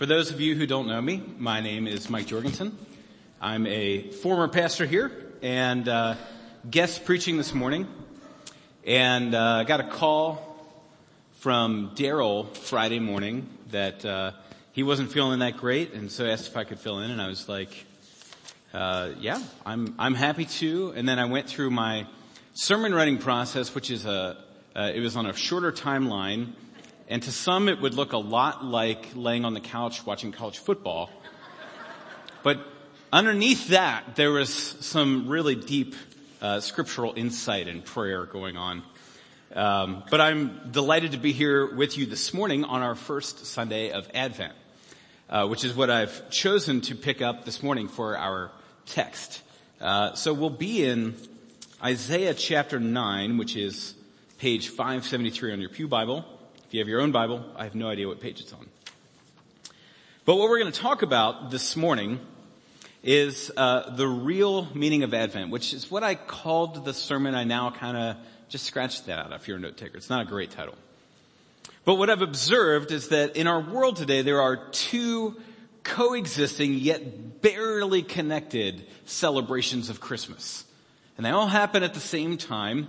For those of you who don't know me, my name is Mike Jorgensen. I'm a former pastor here and uh, guest preaching this morning. And uh, I got a call from Daryl Friday morning that uh, he wasn't feeling that great, and so asked if I could fill in, and I was like, uh, "Yeah, I'm I'm happy to." And then I went through my sermon writing process, which is a uh, it was on a shorter timeline and to some, it would look a lot like laying on the couch watching college football. But underneath that, there was some really deep uh, scriptural insight and prayer going on. Um, but I'm delighted to be here with you this morning on our first Sunday of Advent, uh, which is what I've chosen to pick up this morning for our text. Uh, so we'll be in Isaiah chapter 9, which is page 573 on your Pew Bible. If you have your own Bible, I have no idea what page it's on. But what we're going to talk about this morning is uh, the real meaning of Advent, which is what I called the sermon. I now kind of just scratched that out if you're a note taker. It's not a great title. But what I've observed is that in our world today, there are two coexisting yet barely connected celebrations of Christmas. And they all happen at the same time.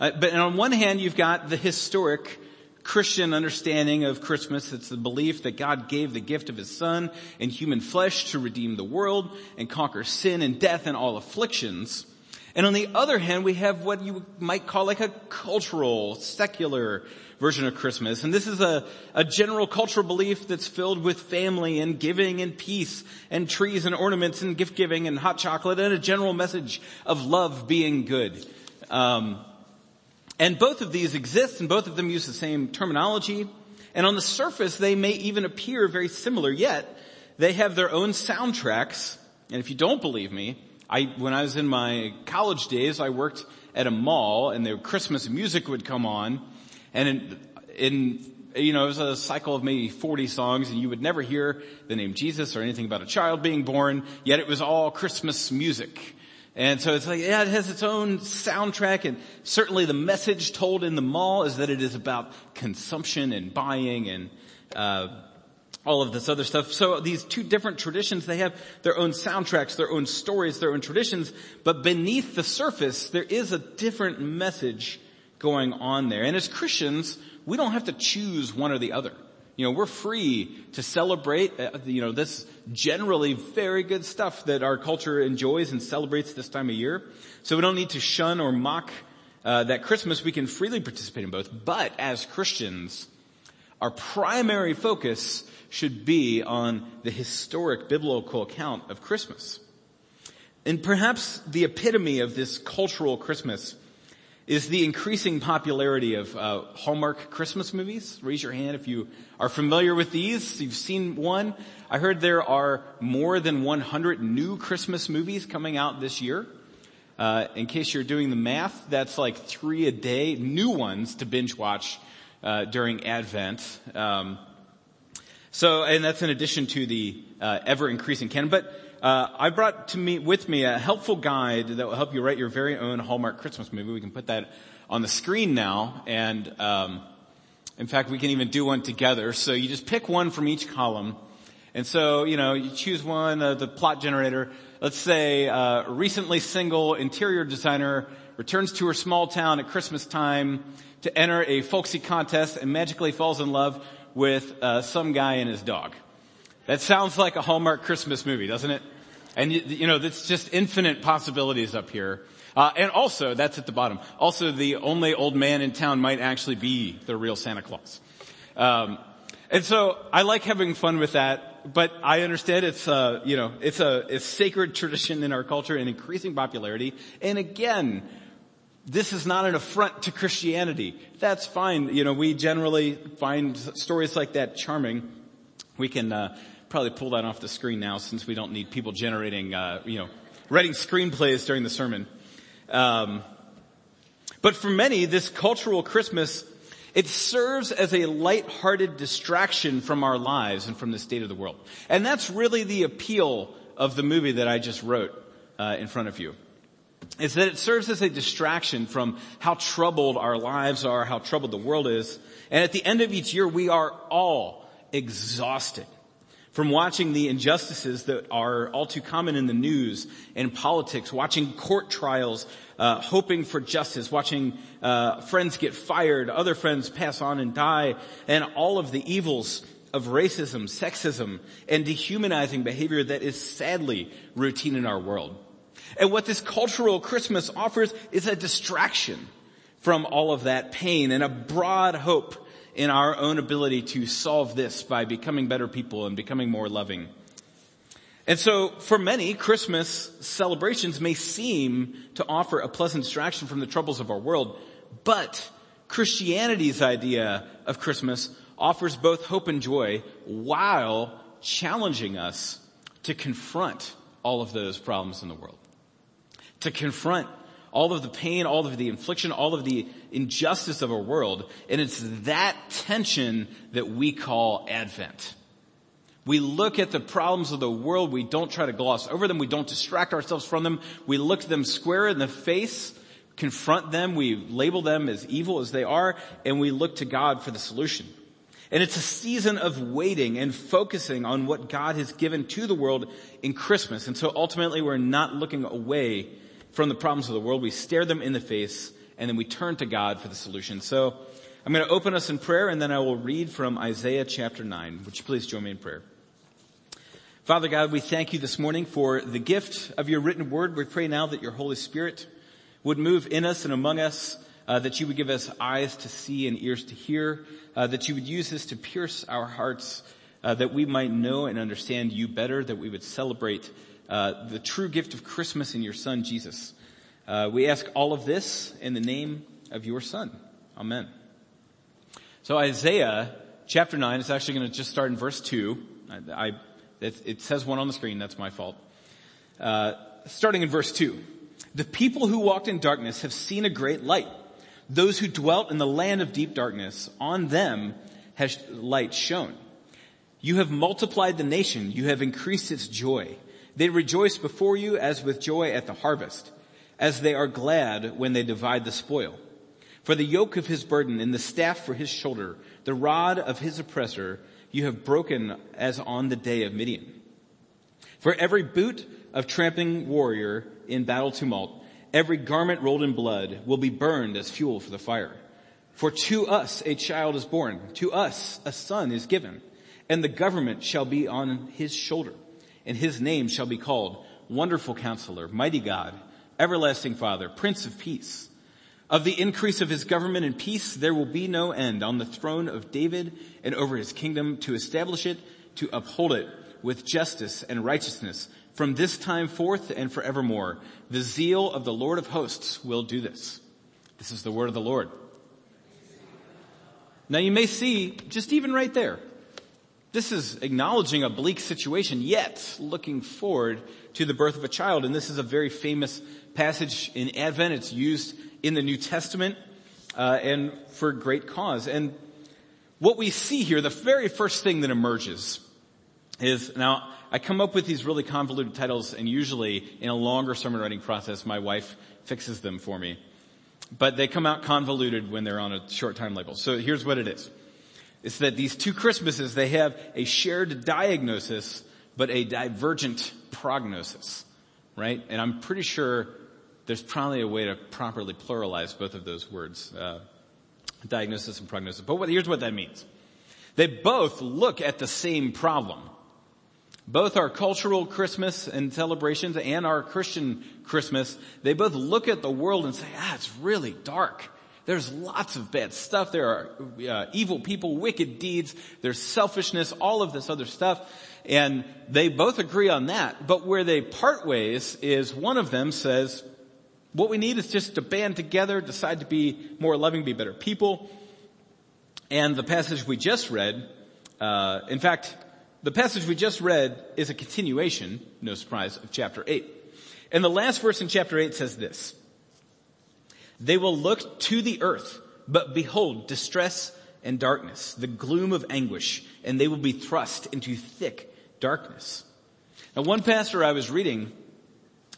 Uh, but on one hand, you've got the historic Christian understanding of Christmas. It's the belief that God gave the gift of His Son in human flesh to redeem the world and conquer sin and death and all afflictions. And on the other hand, we have what you might call like a cultural, secular version of Christmas. And this is a, a general cultural belief that's filled with family and giving and peace and trees and ornaments and gift giving and hot chocolate and a general message of love being good. Um, and both of these exist and both of them use the same terminology. And on the surface, they may even appear very similar, yet they have their own soundtracks. And if you don't believe me, I, when I was in my college days, I worked at a mall and the Christmas music would come on and in, in you know, it was a cycle of maybe 40 songs and you would never hear the name Jesus or anything about a child being born, yet it was all Christmas music. And so it's like, yeah, it has its own soundtrack and certainly the message told in the mall is that it is about consumption and buying and, uh, all of this other stuff. So these two different traditions, they have their own soundtracks, their own stories, their own traditions, but beneath the surface, there is a different message going on there. And as Christians, we don't have to choose one or the other. You know, we're free to celebrate, uh, you know, this generally very good stuff that our culture enjoys and celebrates this time of year. So we don't need to shun or mock uh, that Christmas. We can freely participate in both. But as Christians, our primary focus should be on the historic biblical account of Christmas. And perhaps the epitome of this cultural Christmas is the increasing popularity of uh, Hallmark Christmas movies. Raise your hand if you are familiar with these. You've seen one. I heard there are more than 100 new Christmas movies coming out this year. Uh, in case you're doing the math, that's like three a day, new ones to binge watch uh, during Advent. Um, so, and that's in addition to the uh, ever increasing canon. But uh, I brought to me with me a helpful guide that will help you write your very own Hallmark Christmas movie. We can put that on the screen now, and um, in fact, we can even do one together. So you just pick one from each column, and so you know you choose one. Uh, the plot generator. Let's say uh, recently single interior designer returns to her small town at Christmas time to enter a folksy contest and magically falls in love with uh, some guy and his dog. That sounds like a Hallmark Christmas movie, doesn't it? And you, know, it's just infinite possibilities up here. Uh, and also, that's at the bottom. Also, the only old man in town might actually be the real Santa Claus. Um, and so I like having fun with that, but I understand it's uh, you know it's a it's sacred tradition in our culture and increasing popularity. And again, this is not an affront to Christianity. That's fine. You know, we generally find stories like that charming. We can uh, probably pull that off the screen now since we don't need people generating, uh, you know, writing screenplays during the sermon. Um, but for many, this cultural Christmas, it serves as a light-hearted distraction from our lives and from the state of the world. And that's really the appeal of the movie that I just wrote uh, in front of you. Is that it serves as a distraction from how troubled our lives are, how troubled the world is. And at the end of each year, we are all exhausted From watching the injustices that are all too common in the news and politics, watching court trials, uh, hoping for justice, watching uh, friends get fired, other friends pass on and die, and all of the evils of racism, sexism, and dehumanizing behavior that is sadly routine in our world. And what this cultural Christmas offers is a distraction from all of that pain and a broad hope in our own ability to solve this by becoming better people and becoming more loving. And so for many, Christmas celebrations may seem to offer a pleasant distraction from the troubles of our world, but Christianity's idea of Christmas offers both hope and joy while challenging us to confront all of those problems in the world. To confront all of the pain, all of the infliction, all of the injustice of our world. And it's that tension that we call Advent. We look at the problems of the world. We don't try to gloss over them. We don't distract ourselves from them. We look them square in the face, confront them. We label them as evil as they are, and we look to God for the solution. And it's a season of waiting and focusing on what God has given to the world in Christmas. And so ultimately we're not looking away from the problems of the world. We stare them in the face and then we turn to God for the solution. So I'm going to open us in prayer and then I will read from Isaiah chapter 9. Would you please join me in prayer? Father God, we thank you this morning for the gift of your written word. We pray now that your Holy Spirit would move in us and among us, uh, that you would give us eyes to see and ears to hear, uh, that you would use this to pierce our hearts, uh, that we might know and understand you better, that we would celebrate uh, the true gift of Christmas in your son, Jesus. Uh, we ask all of this in the name of your son. Amen. So Isaiah chapter 9 is actually going to just start in verse 2. I, I it, it, says one on the screen, that's my fault. Uh, starting in verse 2. The people who walked in darkness have seen a great light. Those who dwelt in the land of deep darkness, on them has light shone. You have multiplied the nation. You have increased its joy. They rejoice before you as with joy at the harvest, as they are glad when they divide the spoil. For the yoke of his burden and the staff for his shoulder, the rod of his oppressor, you have broken as on the day of Midian. For every boot of tramping warrior in battle tumult, every garment rolled in blood will be burned as fuel for the fire. For to us a child is born, to us a son is given, and the government shall be on his shoulder and his name shall be called Wonderful Counselor, Mighty God, Everlasting Father, Prince of Peace. Of the increase of his government and peace there will be no end on the throne of David and over his kingdom to establish it, to uphold it with justice and righteousness from this time forth and forevermore. The zeal of the Lord of hosts will do this. This is the word of the Lord. Now you may see, just even right there, this is acknowledging a bleak situation, yet looking forward to the birth of a child. And this is a very famous passage in Advent. It's used in the New Testament, uh, and for great cause. And what we see here, the very first thing that emerges is, now, I come up with these really convoluted titles, and usually in a longer sermon writing process, my wife fixes them for me. But they come out convoluted when they're on a short time label. So here's what it is. It's that these two Christmases, they have a shared diagnosis, but a divergent prognosis, right? And I'm pretty sure there's probably a way to properly pluralize both of those words, uh, diagnosis and prognosis. But what, here's what that means. They both look at the same problem. Both our cultural Christmas and celebrations and our Christian Christmas, they both look at the world and say, ah, it's really dark. There's lots of bad stuff. There are uh, evil people, wicked deeds. There's selfishness, all of this other stuff. And they both agree on that. But where they part ways is one of them says, what we need is just to band together, decide to be more loving, be better people. And the passage we just read, uh, in fact, the passage we just read is a continuation, no surprise, of chapter 8. And the last verse in chapter 8 says this. They will look to the earth, but behold distress and darkness, the gloom of anguish, and they will be thrust into thick darkness. Now one pastor I was reading,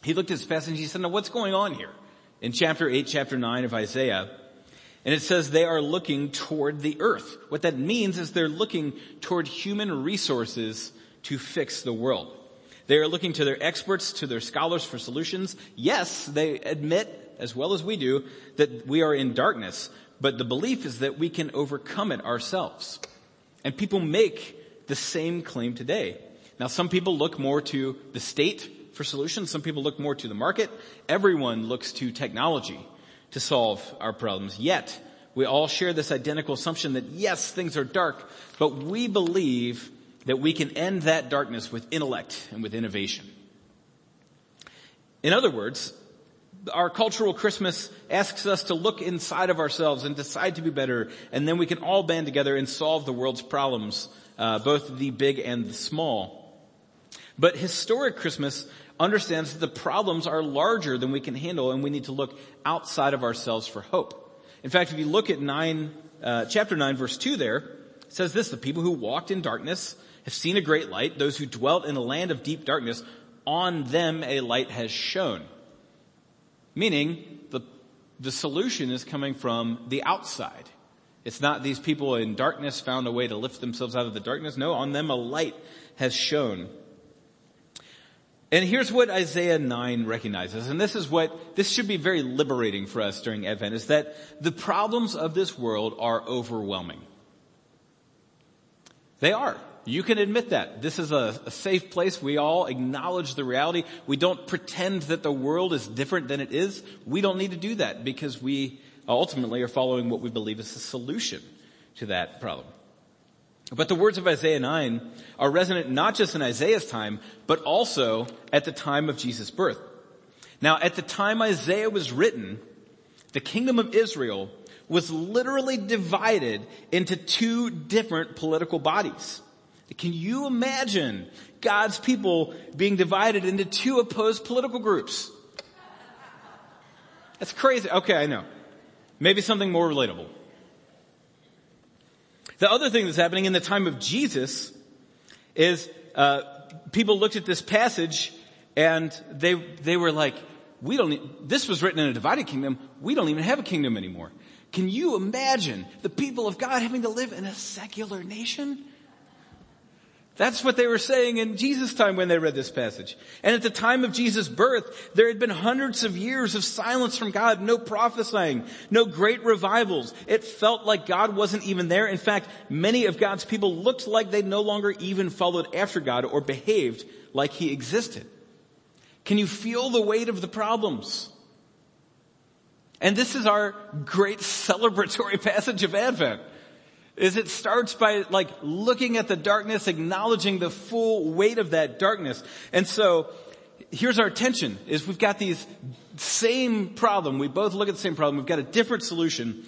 he looked at this passage and he said, now what's going on here? In chapter 8, chapter 9 of Isaiah, and it says they are looking toward the earth. What that means is they're looking toward human resources to fix the world. They are looking to their experts, to their scholars for solutions. Yes, they admit, as well as we do, that we are in darkness, but the belief is that we can overcome it ourselves. And people make the same claim today. Now some people look more to the state for solutions. Some people look more to the market. Everyone looks to technology to solve our problems. Yet, we all share this identical assumption that yes, things are dark, but we believe that we can end that darkness with intellect and with innovation. In other words, our cultural Christmas asks us to look inside of ourselves and decide to be better, and then we can all band together and solve the world's problems, uh, both the big and the small. But historic Christmas understands that the problems are larger than we can handle, and we need to look outside of ourselves for hope. In fact, if you look at nine, uh, chapter nine, verse two, there it says this: the people who walked in darkness have seen a great light. Those who dwelt in a land of deep darkness, on them a light has shone. Meaning, the, the solution is coming from the outside. It's not these people in darkness found a way to lift themselves out of the darkness. No, on them a light has shone. And here's what Isaiah 9 recognizes, and this is what, this should be very liberating for us during Advent, is that the problems of this world are overwhelming. They are. You can admit that. This is a, a, safe place. We all acknowledge the reality. We don't pretend that the world is different than it is. We don't need to do that because we ultimately are following what we believe is the solution to that problem. But the words of Isaiah 9 are resonant not just in Isaiah's time, but also at the time of Jesus' birth. Now, at the time Isaiah was written, the kingdom of Israel was literally divided into two different political bodies. Can you imagine God's people being divided into two opposed political groups? That's crazy. Okay, I know. Maybe something more relatable. The other thing that's happening in the time of Jesus is uh, people looked at this passage and they they were like, "We don't. This was written in a divided kingdom. We don't even have a kingdom anymore." Can you imagine the people of God having to live in a secular nation? That's what they were saying in Jesus' time when they read this passage. And at the time of Jesus' birth, there had been hundreds of years of silence from God, no prophesying, no great revivals. It felt like God wasn't even there. In fact, many of God's people looked like they no longer even followed after God or behaved like He existed. Can you feel the weight of the problems? And this is our great celebratory passage of Advent is it starts by like looking at the darkness, acknowledging the full weight of that darkness. And so here's our tension is we've got these same problem. We both look at the same problem. We've got a different solution.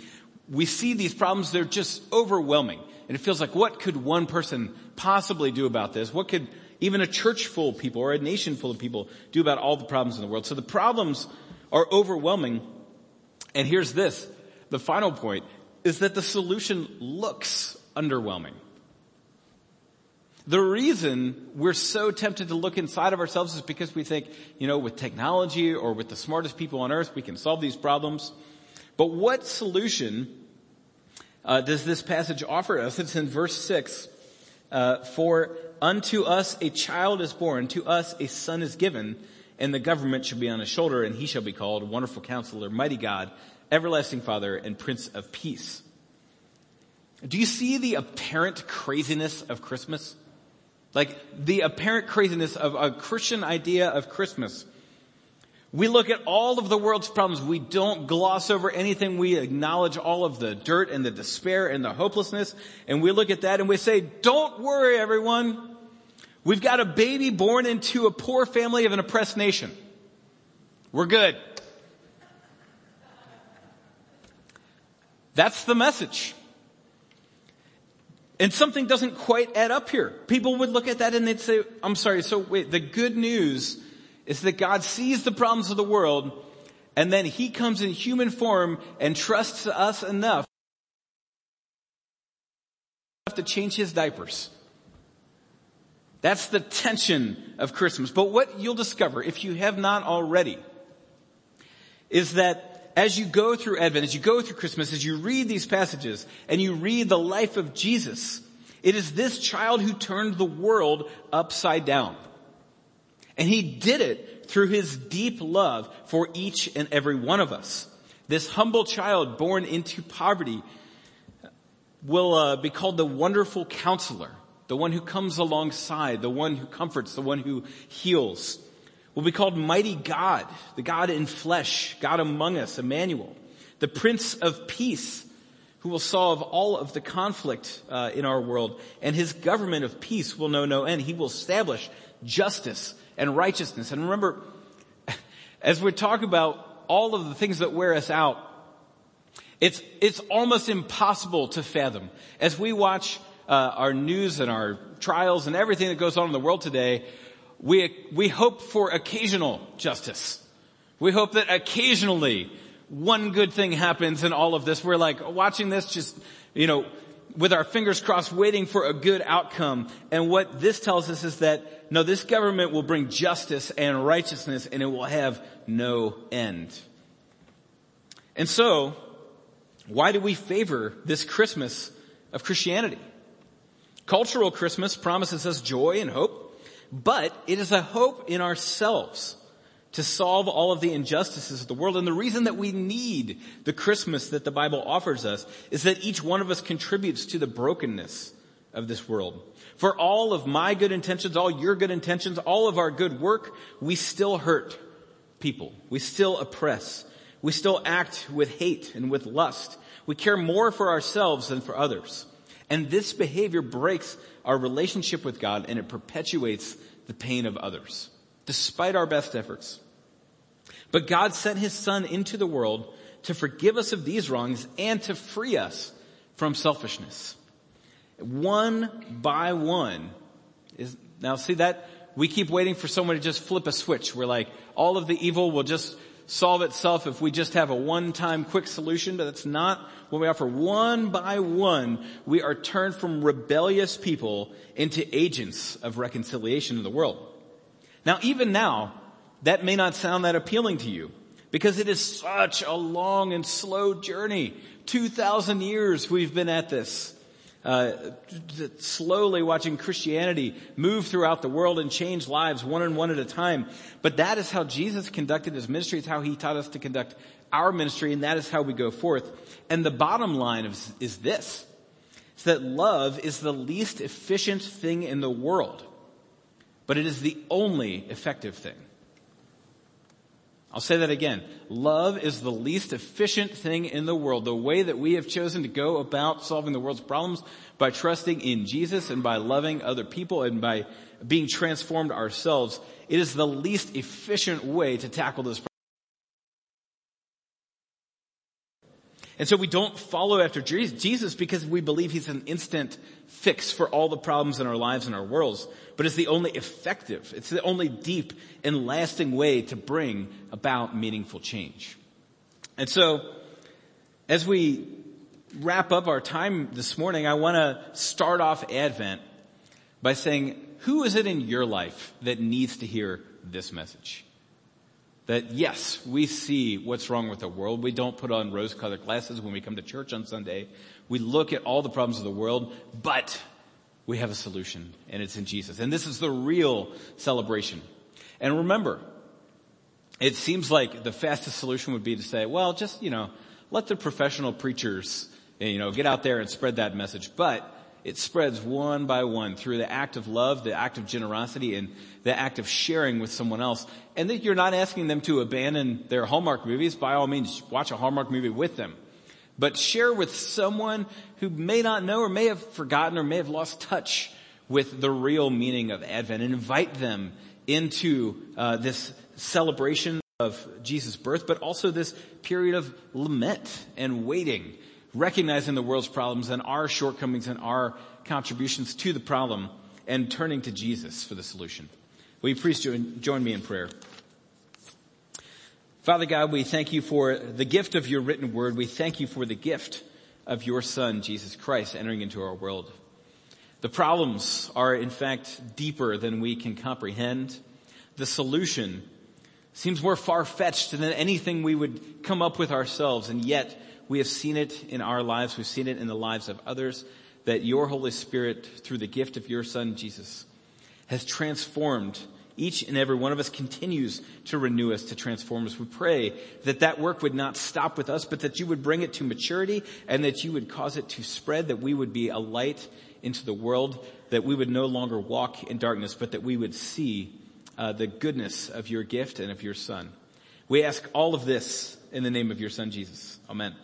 We see these problems. They're just overwhelming. And it feels like what could one person possibly do about this? What could even a church full of people or a nation full of people do about all the problems in the world? So the problems are overwhelming. And here's this. The final point is that the solution looks underwhelming. The reason we're so tempted to look inside of ourselves is because we think, you know, with technology or with the smartest people on earth, we can solve these problems. But what solution uh, does this passage offer us? It's in verse six. Uh, For unto us a child is born, to us a son is given, and the government shall be on his shoulder, and he shall be called Wonderful Counselor, Mighty God, everlasting Father and Prince of Peace. Do you see the apparent craziness of Christmas? Like the apparent craziness of a Christian idea of Christmas. We look at all of the world's problems. We don't gloss over anything. We acknowledge all of the dirt and the despair and the hopelessness. And we look at that and we say, don't worry everyone. We've got a baby born into a poor family of an oppressed nation. We're good. That's the message. And something doesn't quite add up here. People would look at that and they'd say, I'm sorry, so wait, the good news is that God sees the problems of the world and then he comes in human form and trusts us enough to change his diapers. That's the tension of Christmas. But what you'll discover, if you have not already, is that as you go through Advent, as you go through Christmas, as you read these passages and you read the life of Jesus, It is this child who turned the world upside down. And he did it through his deep love for each and every one of us. This humble child born into poverty will uh, be called the wonderful counselor, the one who comes alongside, the one who comforts, the one who heals. Will be called mighty God, the God in flesh, God among us, Emmanuel, the Prince of Peace, who will solve all of the conflict uh, in our world, and his government of peace will know no end. He will establish justice and righteousness. And remember, as we talk about all of the things that wear us out, it's, it's almost impossible to fathom. As we watch uh, our news and our trials and everything that goes on in the world today, we, we hope for occasional justice. We hope that occasionally one good thing happens in all of this. We're like watching this just, you know, with our fingers crossed waiting for a good outcome. And what this tells us is that no, this government will bring justice and righteousness and it will have no end. And so, why do we favor this Christmas of Christianity? Cultural Christmas promises us joy and hope, but it is a hope in ourselves to solve all of the injustices of the world. And the reason that we need the Christmas that the Bible offers us is that each one of us contributes to the brokenness of this world. For all of my good intentions, all your good intentions, all of our good work, we still hurt people. We still oppress. We still act with hate and with lust. We care more for ourselves than for others. And this behavior breaks our relationship with God and it perpetuates the pain of others, despite our best efforts. But God sent his son into the world to forgive us of these wrongs and to free us from selfishness. One by one is, now see that, we keep waiting for someone to just flip a switch. We're like, all of the evil will just solve itself if we just have a one-time quick solution, but that's not what we offer. One by one, we are turned from rebellious people into agents of reconciliation in the world. Now, even now, that may not sound that appealing to you because it is such a long and slow journey. 2,000 years we've been at this. Uh, slowly watching Christianity move throughout the world and change lives one and one at a time. But that is how Jesus conducted his ministry. It's how he taught us to conduct our ministry and that is how we go forth. And the bottom line is, is this. It's that love is the least efficient thing in the world, but it is the only effective thing. I'll say that again. Love is the least efficient thing in the world. The way that we have chosen to go about solving the world's problems by trusting in Jesus and by loving other people and by being transformed ourselves, it is the least efficient way to tackle this problem. And so we don't follow after Jesus because we believe he's an instant fix for all the problems in our lives and our worlds, but it's the only effective, it's the only deep and lasting way to bring about meaningful change. And so, as we wrap up our time this morning, I want to start off Advent by saying, who is it in your life that needs to hear this message? That yes, we see what's wrong with the world. We don't put on rose colored glasses when we come to church on Sunday. We look at all the problems of the world, but we have a solution and it's in Jesus. And this is the real celebration. And remember, it seems like the fastest solution would be to say, well, just, you know, let the professional preachers, you know, get out there and spread that message. But it spreads one by one through the act of love, the act of generosity, and the act of sharing with someone else. And that you're not asking them to abandon their Hallmark movies. By all means, watch a Hallmark movie with them. But share with someone who may not know or may have forgotten or may have lost touch with the real meaning of Advent and invite them into uh, this celebration of Jesus' birth, but also this period of lament and waiting recognizing the world's problems and our shortcomings and our contributions to the problem and turning to Jesus for the solution. Will you please join, join me in prayer? Father God, we thank you for the gift of your written word. We thank you for the gift of your son, Jesus Christ, entering into our world. The problems are in fact deeper than we can comprehend. The solution seems more far-fetched than anything we would come up with ourselves, and yet we have seen it in our lives. We've seen it in the lives of others that your Holy Spirit, through the gift of your Son, Jesus, has transformed each and every one of us continues to renew us, to transform us. We pray that that work would not stop with us, but that you would bring it to maturity and that you would cause it to spread, that we would be a light into the world, that we would no longer walk in darkness, but that we would see uh, the goodness of your gift and of your son. We ask all of this in the name of your son Jesus. Amen.